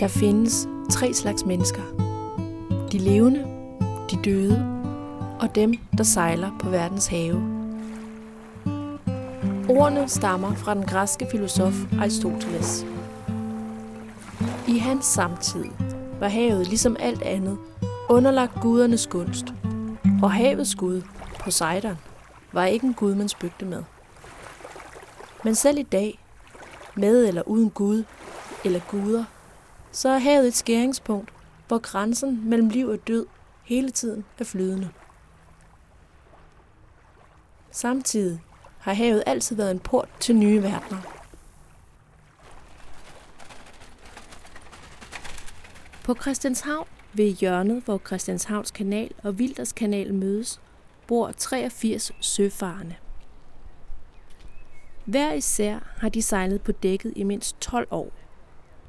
Der findes tre slags mennesker. De levende, de døde og dem, der sejler på verdens have. Ordene stammer fra den græske filosof Aristoteles. I hans samtid var havet ligesom alt andet underlagt gudernes gunst, og havets gud, Poseidon, var ikke en gud, man spøgte med. Men selv i dag, med eller uden gud eller guder, så er havet et skæringspunkt, hvor grænsen mellem liv og død hele tiden er flydende. Samtidig har havet altid været en port til nye verdener. På Christianshavn ved hjørnet, hvor Christianshavns kanal og Vilders kanal mødes, bor 83 søfarende. Hver især har de sejlet på dækket i mindst 12 år.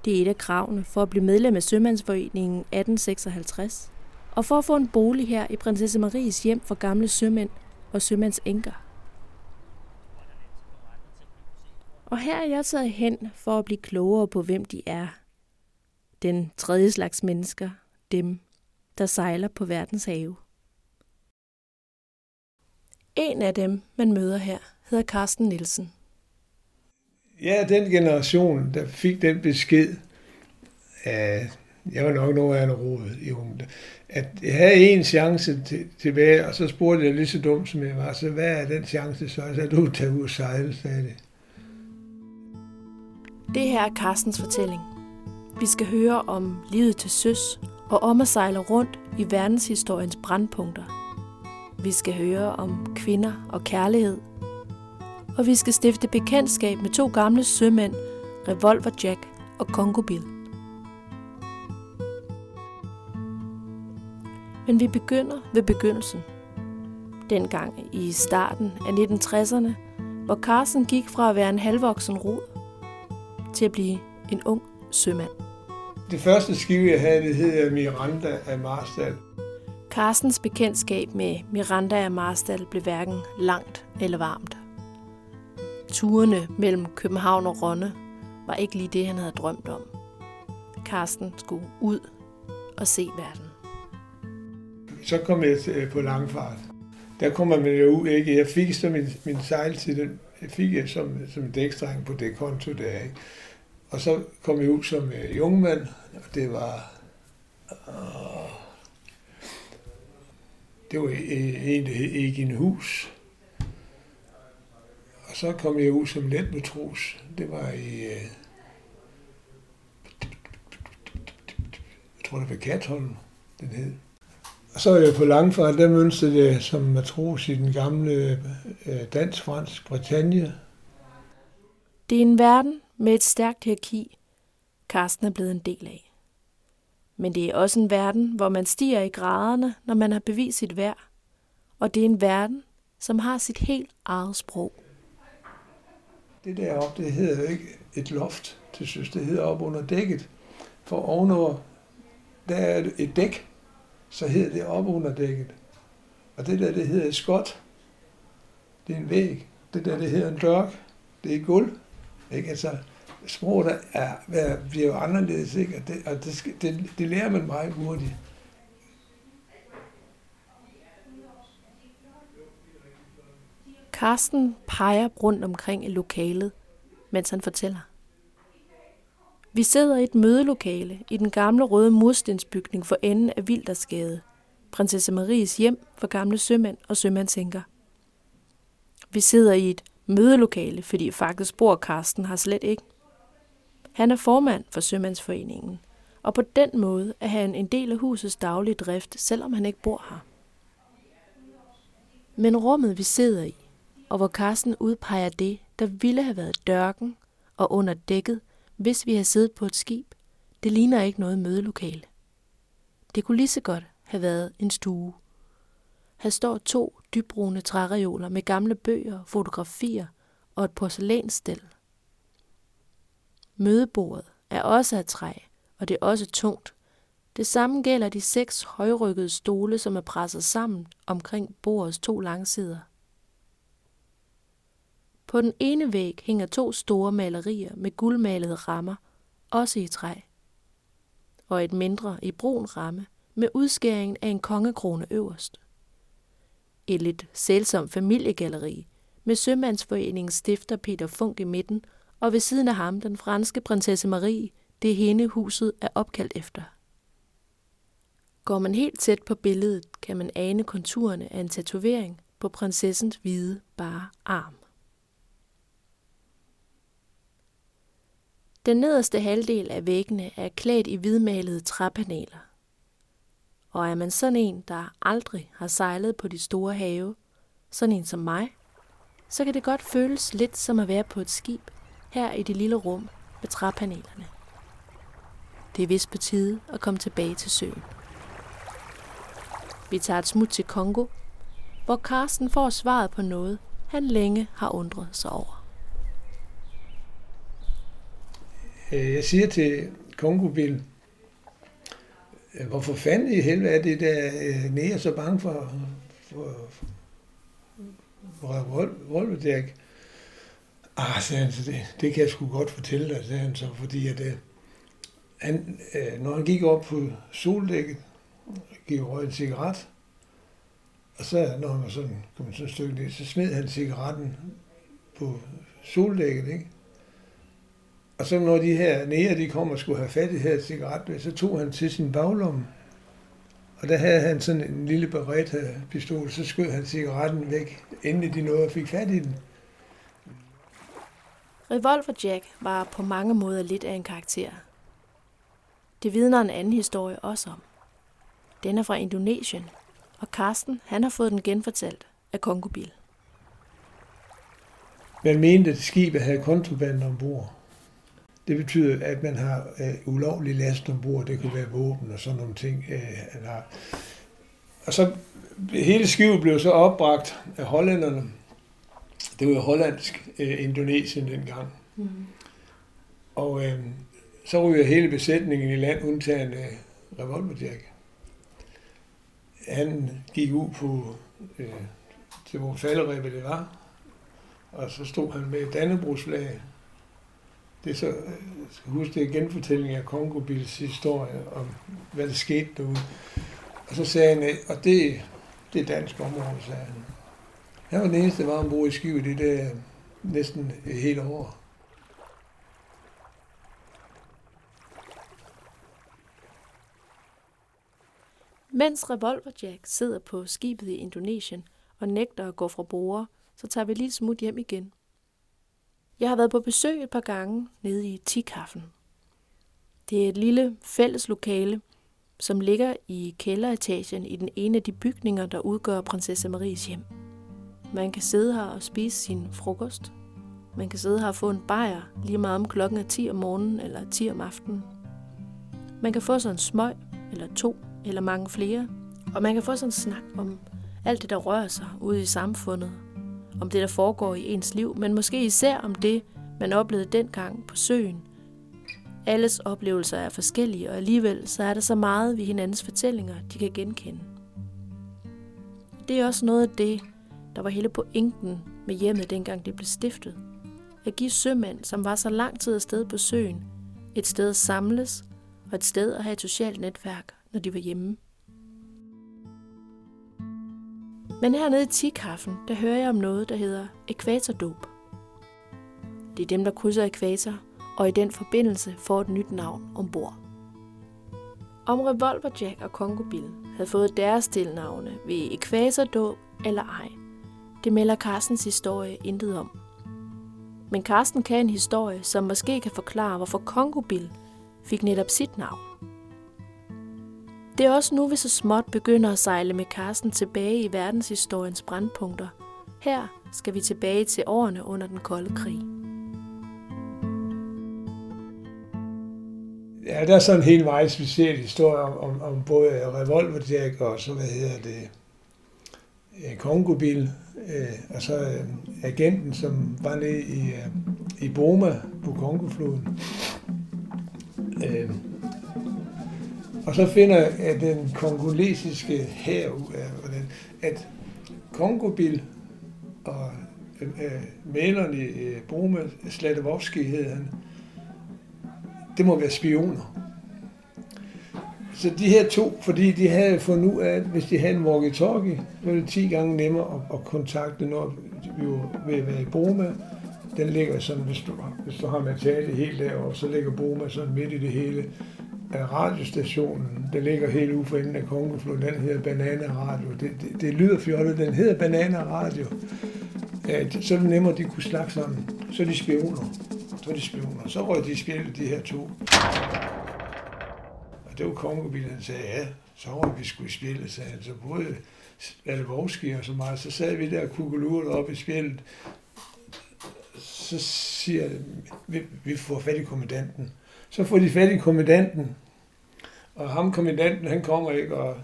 Det er et af kravene for at blive medlem af Sømandsforeningen 1856, og for at få en bolig her i Prinsesse Maries hjem for gamle sømænd og sømandsenker. Og her er jeg taget hen for at blive klogere på, hvem de er. Den tredje slags mennesker, dem, der sejler på verdens have. En af dem, man møder her, hedder Carsten Nielsen. Ja, den generation, der fik den besked, at jeg var nok noget af en råd i unge, at jeg havde en chance til, tilbage, og så spurgte jeg lige så dum som jeg var, så hvad er den chance så? Så du tager ud og sejle, sagde det. Det her er Carstens fortælling. Vi skal høre om livet til søs og om at sejle rundt i verdenshistoriens brandpunkter. Vi skal høre om kvinder og kærlighed. Og vi skal stifte bekendtskab med to gamle sømænd, Revolver Jack og Congo Bill. Men vi begynder ved begyndelsen. Dengang i starten af 1960'erne, hvor Carsten gik fra at være en halvvoksen rod til at blive en ung sømand. Det første skib, jeg havde, det hed Miranda af Marstal. Carstens bekendtskab med Miranda af Marstal blev hverken langt eller varmt. Turene mellem København og Ronne var ikke lige det, han havde drømt om. Carsten skulle ud og se verden. Så kom jeg øh, på langfart. Der kommer man jo ud, ikke? Jeg fik så min, min sejltid, den jeg fik jeg som, som dækstreng på det konto der, ikke? Og så kom jeg ud som uh, jungmand, og det var... Uh, det var øh, egentlig ikke en hus. Så kom jeg ud som letmetros. Det var i... Uh, jeg tror, det var Katholm, den hed. Og så er jeg på langfart, der mønstrede jeg som matros i den gamle øh, dansk-fransk Bretagne. Det er en verden med et stærkt hierarki, Karsten er blevet en del af. Men det er også en verden, hvor man stiger i graderne, når man har bevist sit værd. Og det er en verden, som har sit helt eget sprog. Det deroppe, det hedder jo ikke et loft til søs, det hedder op under dækket. For ovenover, der er et dæk, så hedder det op under dækket. Og det der, det hedder et skot. Det er en væg. Det der, det hedder en dørk. Det er et gulv. Ikke? Altså, sproget er, er, bliver jo anderledes, ikke? og, det, og det, det, det lærer man meget hurtigt. Karsten peger rundt omkring i lokalet, mens han fortæller. Vi sidder i et mødelokale i den gamle røde murstensbygning for enden af Vildersgade, prinsesse Maries hjem for gamle sømænd og sømandsenker. Vi sidder i et mødelokale, fordi faktisk bor Karsten har slet ikke. Han er formand for Sømandsforeningen, og på den måde er han en del af husets daglige drift, selvom han ikke bor her. Men rummet, vi sidder i, og hvor Karsten udpeger det, der ville have været dørken og under dækket, hvis vi havde siddet på et skib, det ligner ikke noget mødelokale. Det kunne lige så godt have været en stue. Her står to dybbrune træreoler med gamle bøger, fotografier og et porcelænstel. Mødebordet er også af træ, og det er også tungt. Det samme gælder de seks højrykkede stole, som er presset sammen omkring bordets to langsider. På den ene væg hænger to store malerier med guldmalede rammer, også i træ. og et mindre i brun ramme med udskæringen af en kongekrone øverst. Et lidt selsomt familiegalleri med Sømandsforeningens stifter Peter Funk i midten, og ved siden af ham den franske prinsesse Marie, det hende huset er opkaldt efter. Går man helt tæt på billedet, kan man ane konturerne af en tatovering på prinsessens hvide, bare arm. Den nederste halvdel af væggene er klædt i hvidmalede træpaneler. Og er man sådan en, der aldrig har sejlet på de store have, sådan en som mig, så kan det godt føles lidt som at være på et skib her i det lille rum med træpanelerne. Det er vist på tide at komme tilbage til søen. Vi tager et smut til Kongo, hvor Karsten får svaret på noget, han længe har undret sig over. Øh, Øh, jeg siger til Kongobil, øh, hvorfor fanden i helvede er det der øh, så bange for, for, for Volvedæk? Ah, sagde han, så det, det kan jeg sgu godt fortælle dig, sagde han så, fordi at, øh, han, når han gik op på soldækket, gik og røg en cigaret, og så, når han var sådan, kom sådan et stykke ned, så smed han cigaretten på soldækket, ikke? Og så når de her nære, de kom og skulle have fat i her cigaret, så tog han til sin baglomme. Og der havde han sådan en lille Beretta-pistol, så skød han cigaretten væk, inden de nåede og fik fat i den. Revolver Jack var på mange måder lidt af en karakter. Det vidner en anden historie også om. Den er fra Indonesien, og Karsten han har fået den genfortalt af Kongobil. Man mente, at skibet havde kontraband ombord. Det betyder, at man har uh, ulovlig last ombord. Det kunne være våben og sådan nogle ting. Uh, han har. Og så hele skibet blev så opbragt af hollænderne. Det var jo hollandsk uh, Indonesien dengang. Mm. Og uh, så ryger hele besætningen i land, undtagen uh, revolverjack. Han gik ud på uh, til hvor falderæbet det var, og så stod han med Dannebrogsflag det er så, jeg skal huske, det er genfortælling af Kongobils historie om, hvad der skete derude. Og så sagde han, øh, og det, det er dansk område, sagde han. Han var den eneste, der var ombord i skibet det der næsten hele år. Mens Revolver Jack sidder på skibet i Indonesien og nægter at gå fra borger, så tager vi lige smut hjem igen. Jeg har været på besøg et par gange nede i Tikaffen. Det er et lille fælles lokale, som ligger i kælderetagen i den ene af de bygninger, der udgør prinsesse Maries hjem. Man kan sidde her og spise sin frokost. Man kan sidde her og få en bajer lige meget om klokken er 10 om morgenen eller 10 om aftenen. Man kan få sådan en smøg, eller to, eller mange flere. Og man kan få sådan en snak om alt det, der rører sig ude i samfundet, om det, der foregår i ens liv, men måske især om det, man oplevede dengang på søen. Alles oplevelser er forskellige, og alligevel så er der så meget ved hinandens fortællinger, de kan genkende. Det er også noget af det, der var hele pointen med hjemmet, dengang det blev stiftet. At give sømænd, som var så lang tid afsted på søen, et sted at samles og et sted at have et socialt netværk, når de var hjemme. Men hernede i Tikaffen, der hører jeg om noget, der hedder ekvatordåb. Det er dem, der krydser ekvator, og i den forbindelse får et nyt navn ombord. Om Revolver Jack og Kongo Bill havde fået deres tilnavne ved ekvatordåb eller ej, det melder Carstens historie intet om. Men Carsten kan en historie, som måske kan forklare, hvorfor Kongo Bill fik netop sit navn. Det er også nu, vi så småt begynder at sejle med Carsten tilbage i verdenshistoriens brandpunkter. Her skal vi tilbage til årene under den kolde krig. Ja, der er sådan en helt meget speciel historie om, om, om både Revolverjack og så, hvad hedder det, øh, Kongobil, øh, og så øh, agenten, som var nede i, øh, i Boma på Kongofloden. Øh, og så finder at den kongolesiske her ud af, at Kongobil og øh, øh maleren i øh, Broma, Slatowski hed han, det må være spioner. så de her to, fordi de havde fundet ud af, at hvis de havde en walkie-talkie, så var det 10 gange nemmere at, at kontakte, når vi var ved at være i Broma. Den ligger sådan, hvis du, hvis du har materiale helt derovre, så ligger Broma sådan midt i det hele. Af radiostationen, der ligger helt ude for enden af Kongefloden, den hedder Bananeradio. Det, det, det lyder fjollet, den hedder Bananeradio. Ja, så er det nemmere, at de kunne snakke sammen. Så er de spioner. Så er de spioner. Så røg de i spjældet, de her to det var kongebilen, han sagde, ja, så var vi skulle spille, sagde han. Så både Alvorski og så meget, så sad vi der og kugelurede op i spjældet. Så siger jeg, vi, vi får fat i kommandanten. Så får de fat i kommandanten, og ham kommandanten, han kommer ikke, og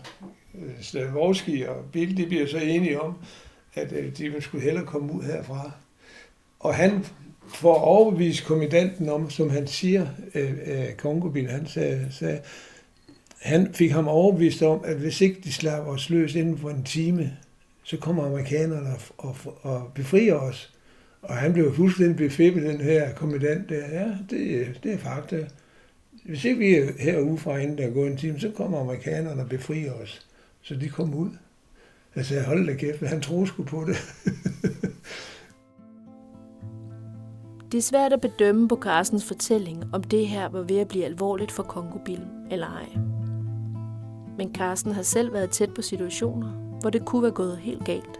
øh, Slavovski og Bill, de bliver så enige om, at øh, de de skulle hellere komme ud herfra. Og han får overbevist kommandanten om, som han siger, øh, øh, Kongobil, han sagde, sagde, han fik ham overbevist om, at hvis ikke de slapper os løs inden for en time, så kommer amerikanerne og, og, og befrier os. Og han blev fuldstændig befippet, den her kommandant der. Ja, det, det er fakta. Hvis ikke vi er herude fra inden der går en time, så kommer amerikanerne og befrier os. Så de kom ud. Jeg sagde, hold da kæft, han troede sgu på det. det er svært at bedømme på Carstens fortælling, om det her var ved at blive alvorligt for Kongobil eller ej. Men Carsten har selv været tæt på situationer, hvor det kunne være gået helt galt.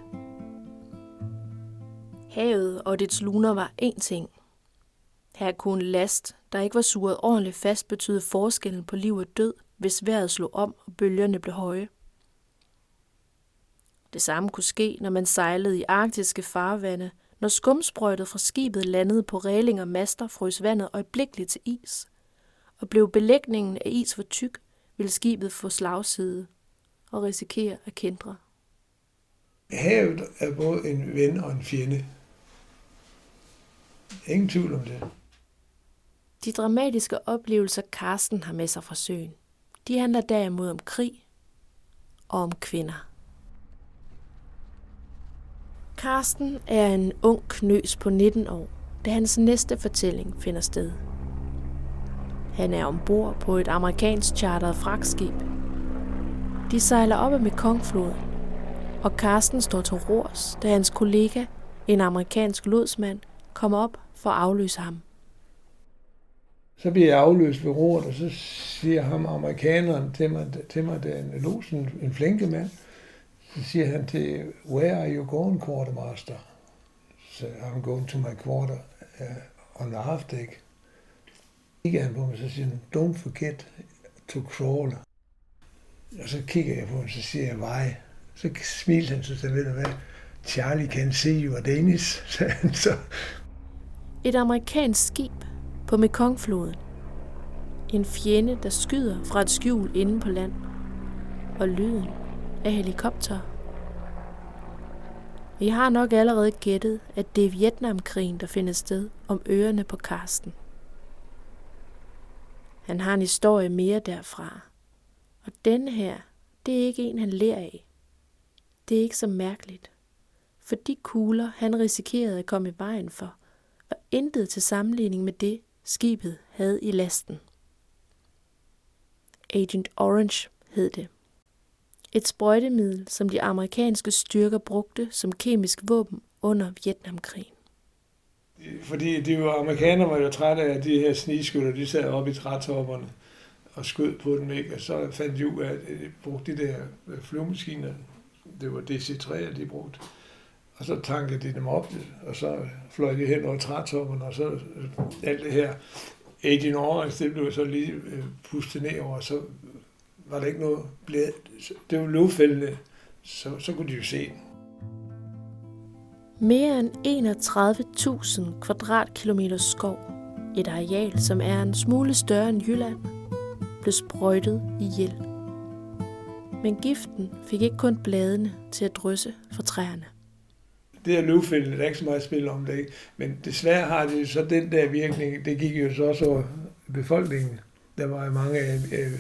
Havet og dets luner var én ting. Her kunne last, der ikke var suret ordentligt fast, betyde forskellen på liv og død, hvis vejret slog om og bølgerne blev høje. Det samme kunne ske, når man sejlede i arktiske farvande, når skumsprøjtet fra skibet landede på reling og master, frøs vandet øjeblikkeligt til is, og blev belægningen af is for tyk, vil skibet få slagside og risikere at kendre. Havet er både en ven og en fjende. Ingen tvivl om det. De dramatiske oplevelser, Karsten har med sig fra søen, de handler derimod om krig og om kvinder. Karsten er en ung knøs på 19 år, da hans næste fortælling finder sted. Han er ombord på et amerikansk charteret fragtskib. De sejler op ad Mekongfloden, og Karsten står til rors, da hans kollega, en amerikansk lodsmand, kommer op for at afløse ham. Så bliver jeg afløst ved roret, og så siger ham amerikaneren til mig, til mig der er en losen, en flinke mand, så siger han til, where are you going, quartermaster? Så I'm going to my quarter uh, on the half deck kigger han på mig, så siger han, don't forget to crawl. Og så kigger jeg på ham, så siger jeg, why? Så smilte han, så sagde, ved du hvad, Charlie can see you are Danish, sagde han så. Et amerikansk skib på Mekongfloden. En fjende, der skyder fra et skjul inde på land. Og lyden af helikopter. I har nok allerede gættet, at det er Vietnamkrigen, der finder sted om ørerne på Karsten. Han har en historie mere derfra. Og denne her, det er ikke en, han lærer af. Det er ikke så mærkeligt. For de kugler, han risikerede at komme i vejen for, intet til sammenligning med det, skibet havde i lasten. Agent Orange hed det. Et sprøjtemiddel, som de amerikanske styrker brugte som kemisk våben under Vietnamkrigen fordi de var, amerikanere var jo trætte af de her snigskytter, de sad oppe i trætopperne og skød på dem, ikke? Og så fandt de ud af, at de brugte de der flyvemaskiner, det var DC-3, de brugte. Og så tankede de dem op, og så fløj de hen over trætoppen, og så øh, alt det her Agent Orange, det blev så lige øh, pustet ned over, så var der ikke noget blæd. Det var løvfældende, så, så kunne de jo se den. Mere end 31.000 kvadratkilometer skov, et areal, som er en smule større end Jylland, blev sprøjtet ihjel. Men giften fik ikke kun bladene til at drysse fra træerne. Det er løvfældet, der er ikke så meget spil om det, ikke? men desværre har det så den der virkning, det gik jo så også over befolkningen. Der var mange øh, øh,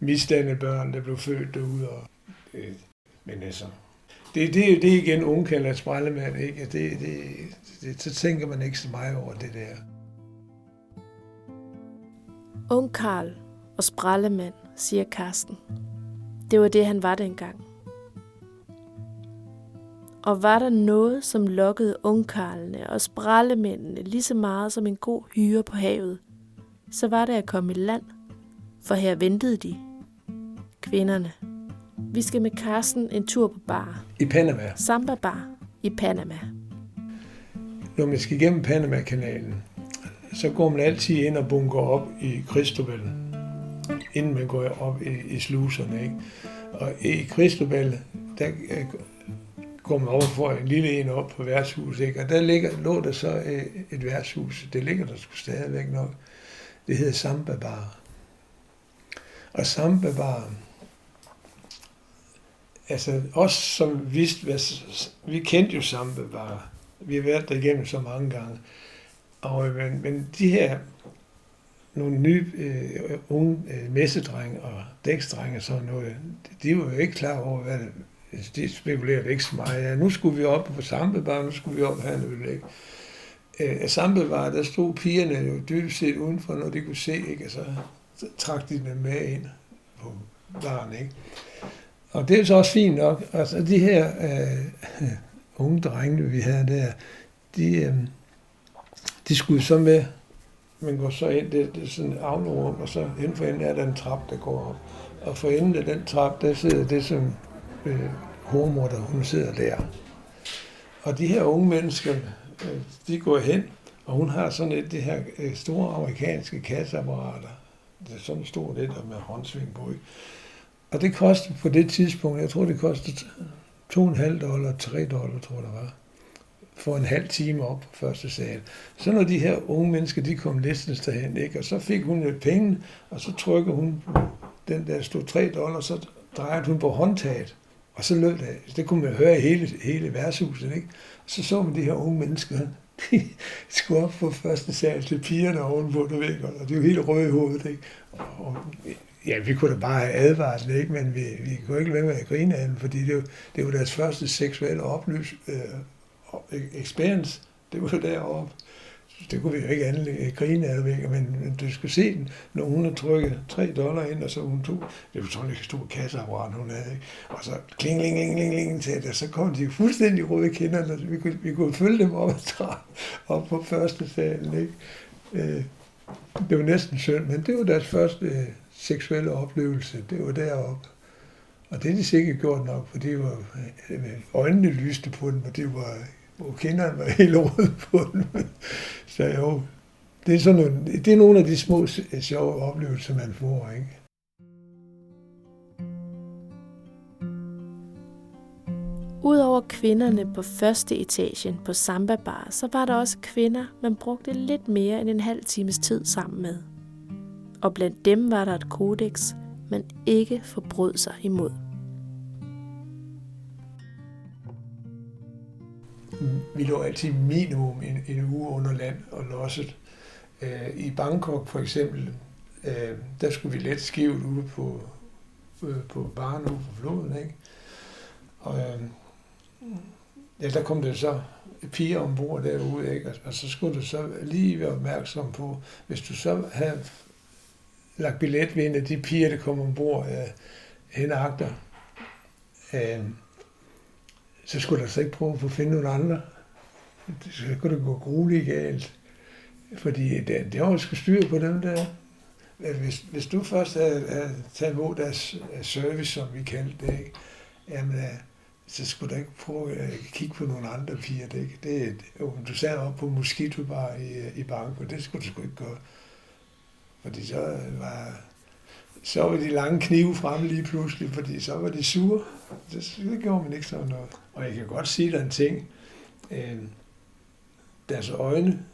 misdannede børn, der blev født derude, og, øh, men altså, det, det, det er igen ungkalder sprællemand, ikke? Det, det, det, så tænker man ikke så meget over det der. Ung Karl og sprællemand, siger Karsten. Det var det, han var dengang. Og var der noget, som lokkede ungkarlene og sprallemændene lige så meget som en god hyre på havet, så var det at komme i land, for her ventede de. Kvinderne. Vi skal med Carsten en tur på bar. I Panama. Samba Bar i Panama. Når man skal igennem Panama-kanalen, så går man altid ind og bunker op i Cristobal, inden man går op i, i sluserne. Ikke? Og i Cristobal, der øh, går man over for en lille en op på værtshuset, ikke? og der ligger, lå der så øh, et værtshus. Det ligger der sgu stadigvæk nok. Det hedder Samba Bar. Og Samba Bar, altså os som vidste, hvad, vi kendte jo Samba Bar. Vi har været der igennem så mange gange. Og, øh, men, men de her nogle nye øh, unge øh, messedrenge og dæksdrenge og sådan noget, de var jo ikke klar over, hvad det, altså, de spekulerede ikke så meget. Ja, nu skulle vi op på Sambebar, nu skulle vi op her nu øl, ikke? Øh, Sambebar, der stod pigerne jo dybest set udenfor, når de kunne se, ikke? Og så, så trak de dem med ind på baren, ikke? Og det er så også fint nok. Altså, de her øh, unge drenge, vi havde der, de, øh, de skulle så med, man går så ind, det, det er sådan et avlerum, og så inden for enden er der en trap, der går op. Og for enden af den trap, der sidder det, som øh, hormor, hun sidder der. Og de her unge mennesker, øh, de går hen, og hun har sådan et, det her øh, store amerikanske kasseapparater. Det er sådan stort et med håndsving på, ikke? Og det kostede på det tidspunkt, jeg tror det kostede 2,5 dollar, 3 dollar, tror jeg det var for en halv time op på første sal. Så når de her unge mennesker, de kom listens derhen, ikke? og så fik hun lidt penge, og så trykker hun den der stod 3 dollar, så drejede hun på håndtaget, og så lød det. Det kunne man høre i hele, hele værtshuset, ikke? Så så man de her unge mennesker, de skulle op på første sal til pigerne ovenpå, du ved og de var helt røde i hovedet, ikke? Og, ja, vi kunne da bare have advaret det, ikke? men vi, vi kunne ikke lade være at grine af dem, fordi det var, det var deres første seksuelle oplys, øh, e-, experience, det var deroppe. Det kunne vi jo ikke anlægge, øh, grine af, men, men du skulle se den, når hun har trykket 3 dollar ind, og så hun tog, det var sådan en stor kasseapparat, hun havde, ikke? og så kling, kling, kling, kling, kling til det, og så kom de fuldstændig røde kinder, og vi kunne, vi kunne følge dem op, og op på første salen, ikke? Øh, det var næsten synd, men det var deres første øh, seksuelle oplevelse, det var deroppe. Og det er de sikkert gjort nok, for det var, øh, øh, øjnene lyste på dem, og det var hvor kinderne var helt røde på den. Så jo, det er, sådan nogle, det er nogle af de små sjove oplevelser, man får, ikke? Udover kvinderne på første etagen på Samba Bar, så var der også kvinder, man brugte lidt mere end en halv times tid sammen med. Og blandt dem var der et kodex, man ikke forbrød sig imod. Vi lå altid minimum en, en uge under land og losset. Øh, I Bangkok for eksempel, øh, der skulle vi let skivet ude på, øh, på baren ude på floden, ikke? Og øh, ja, der kom det så piger ombord derude, ikke? Og, og så skulle du så lige være opmærksom på, hvis du så havde lagt billet ved en af de piger, der kom ombord øh, hen agter, øh, så skulle der så ikke prøve at finde nogle andre. Så kunne det gå grueligt galt. Fordi det, det var sgu styr på dem der. Hvis, hvis du først havde, havde taget imod deres service, som vi kaldte det, ikke? Jamen, så skulle du ikke prøve at kigge på nogle andre piger. Det, ikke? Det, du sad op på Mosquito Bar i, øh, i og det skulle du sgu ikke gøre. Fordi så var, så var de lange knive frem lige pludselig, fordi så var de sure. Det, det gjorde man ikke sådan noget. Og jeg kan godt sige dig en ting. Øh, deres øjne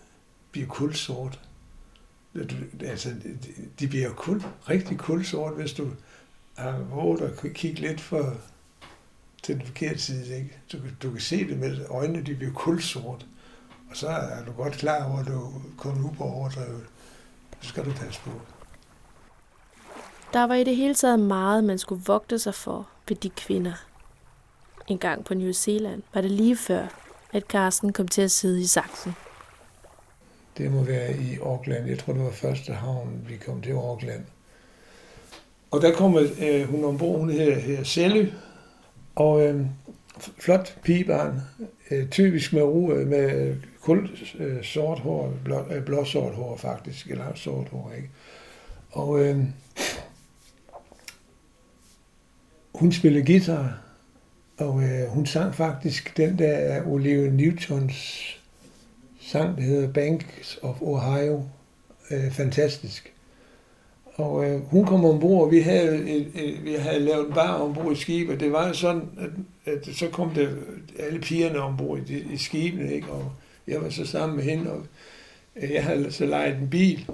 bliver kulsort. Altså, de bliver kul, rigtig kulsort, hvis du har våget at kigge lidt for til den forkerte side. Ikke? Du, du kan se det med øjnene, de bliver kulsort. Og så er du godt klar over, at du kun er på overdrevet. Så skal du passe på. Der var i det hele taget meget, man skulle vogte sig for ved de kvinder. En gang på New Zealand var det lige før, at Carsten kom til at sidde i saksen. Det må være i Auckland. Jeg tror, det var første havn, vi kom til Auckland. Og der kommer øh, hun ombord, hun hedder, hedder Sally, og øh, flot pigebarn, øh, typisk med ru, øh, med kul øh, sort hår, blå, øh, blå sort hår faktisk, eller sort hår, ikke? Og øh, hun spillede guitar, og øh, hun sang faktisk den der af Olivia Newtons sang, der hedder Banks of Ohio. Øh, fantastisk. Og øh, hun kom ombord, og vi havde, et, et, vi havde lavet en bar ombord i skibet. Det var sådan, at, at så kom der alle pigerne ombord i, i skibene, ikke? og jeg var så sammen med hende, og jeg havde så lejet en bil,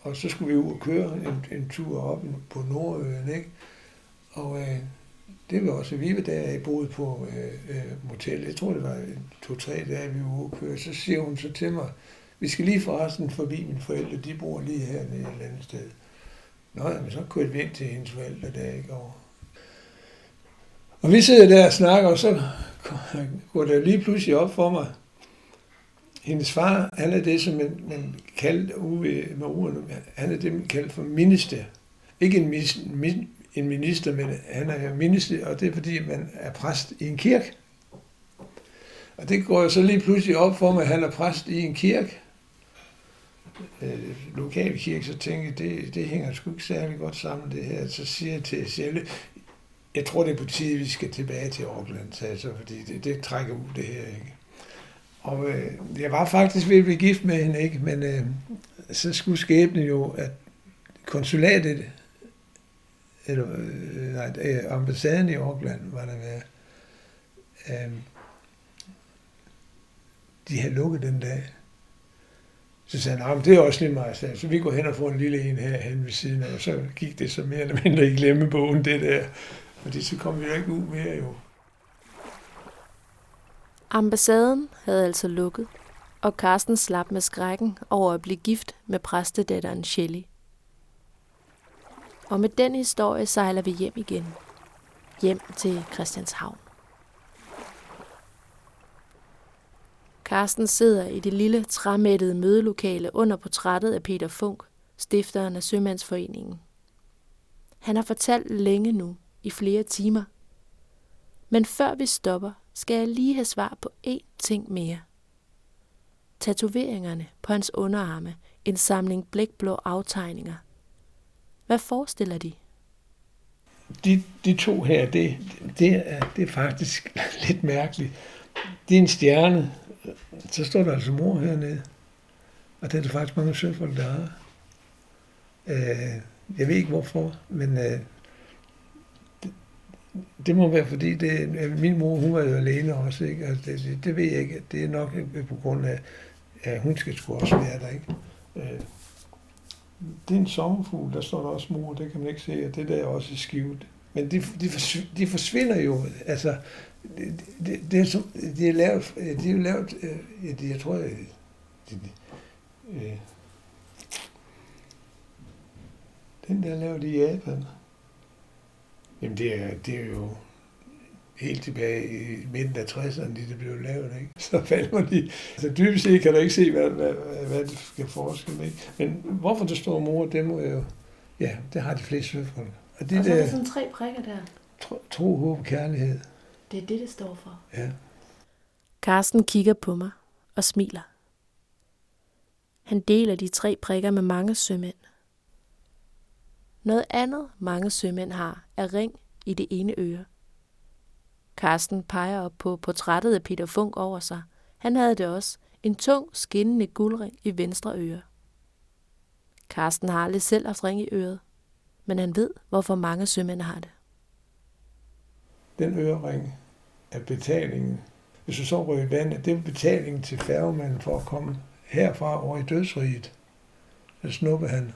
og så skulle vi ud og køre en, en tur op på Nordøen, ikke? Og øh, det var også, vi var der, jeg boede på øh, øh, motel. Jeg tror, det var to-tre dage, vi var ude køre. Så siger hun så til mig, vi skal lige forresten forbi mine forældre, de bor lige hernede et eller andet sted. Nå, jamen, så kørte vi ind til hendes forældre der, i Og, og vi sidder der og snakker, og så går det lige pludselig op for mig. Hendes far, han er det, som man, man kaldte ude med ordene, han er det, man kaldte for minister. Ikke en, mis, min, en minister, men han er minister, og det er fordi, man er præst i en kirke. Og det går jo så lige pludselig op for mig, at han er præst i en kirke øh, lokale kirke, så tænkte jeg, det, det hænger sgu ikke særlig godt sammen, det her. Så siger jeg til Sjælle, jeg tror, det er på tide, vi skal tilbage til Auckland, sagde så, fordi det, det trækker ud, det her, ikke? Og øh, jeg var faktisk ved at blive gift med hende, ikke? Men øh, så skulle skæbne jo, at konsulatet, eller øh, nej, øh, ambassaden i Auckland, var der ved, øh, de havde lukket den dag. Så sagde han, det er også lige meget. Så vi går hen og får en lille en her hen ved siden af, og så gik det så mere eller mindre i glemmebogen, det der. Fordi så kom vi jo ikke ud mere jo. Ambassaden havde altså lukket, og Carsten slap med skrækken over at blive gift med præstedatteren Shelley. Og med den historie sejler vi hjem igen. Hjem til Christianshavn. Carsten sidder i det lille træmættede mødelokale under portrættet af Peter Funk, stifteren af Sømandsforeningen. Han har fortalt længe nu, i flere timer. Men før vi stopper, skal jeg lige have svar på én ting mere. Tatoveringerne på hans underarme, en samling blækblå aftegninger. Hvad forestiller de? De, de to her, det, det, er, det er faktisk lidt mærkeligt. Det er en stjerne, så står der altså mor hernede. Og det er der faktisk mange søfolk, der har. Øh, jeg ved ikke hvorfor, men øh, det, det må være fordi, det, øh, min mor hun var jo alene også, ikke? Altså, det, det ved jeg ikke. Det er nok øh, på grund af, at hun skal sgu også være der. Ikke? Øh, det er en sommerfugl, der står der også mor, det kan man ikke se, og det der er også skivet. Men de, de, de forsvinder jo, altså det, det, det, er, som, de er lavet, de er lavet, øh, jeg tror, øh, de, de, øh, den der er lavet i Japan. Jamen det er, det er jo helt tilbage i midten af 60'erne, de det blev lavet, ikke? Så falder de. Altså dybest set kan du ikke se, hvad, hvad, hvad, hvad det skal forske med. Men hvorfor der står mor, det må jo, ja, det har de fleste søfolk. Og, det og så er der sådan tre prikker der. Tro, tro håb, kærlighed. Det er det, det står for. Ja. Karsten kigger på mig og smiler. Han deler de tre prikker med mange sømænd. Noget andet mange sømænd har er ring i det ene øre. Karsten peger op på portrættet af Peter Funk over sig. Han havde det også. En tung, skinnende guldring i venstre øre. Karsten har aldrig selv haft ring i øret, men han ved, hvorfor mange sømænd har det. Den ørering er betalingen. Hvis du så ryger i vandet, det er betalingen til færgemanden for at komme herfra over i dødsriget. Så snupper han.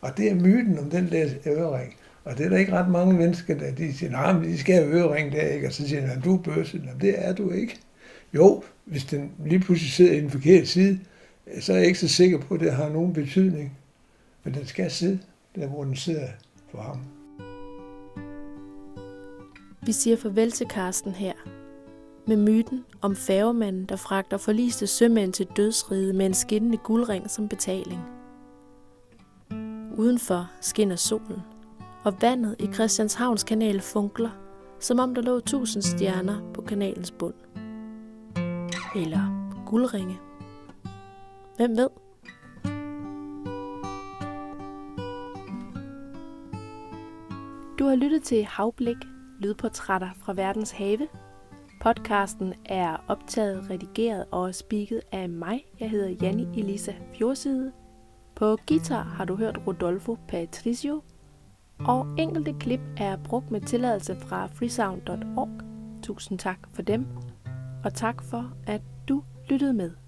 Og det er myten om den der ørering. Og det er der ikke ret mange mennesker, der de siger, nej, men de skal have ørering der, ikke? Og så siger han, du er bøsse. Jamen, det er du ikke. Jo, hvis den lige pludselig sidder i den forkerte side, øh, så er jeg ikke så sikker på, at det har nogen betydning. Men den skal sidde der, hvor den sidder for ham. Vi siger farvel til Karsten her, med myten om færgemanden, der fragter forliste sømænd til dødsride med en skinnende guldring som betaling. Udenfor skinner solen, og vandet i Christianshavns kanal funkler, som om der lå tusind stjerner på kanalens bund. Eller guldringe. Hvem ved? Du har lyttet til Havblik, lydportrætter fra verdens have. Podcasten er optaget, redigeret og spiket af mig. Jeg hedder Janni Elisa Fjordside. På guitar har du hørt Rodolfo Patricio, og enkelte klip er brugt med tilladelse fra freesound.org. Tusind tak for dem, og tak for, at du lyttede med.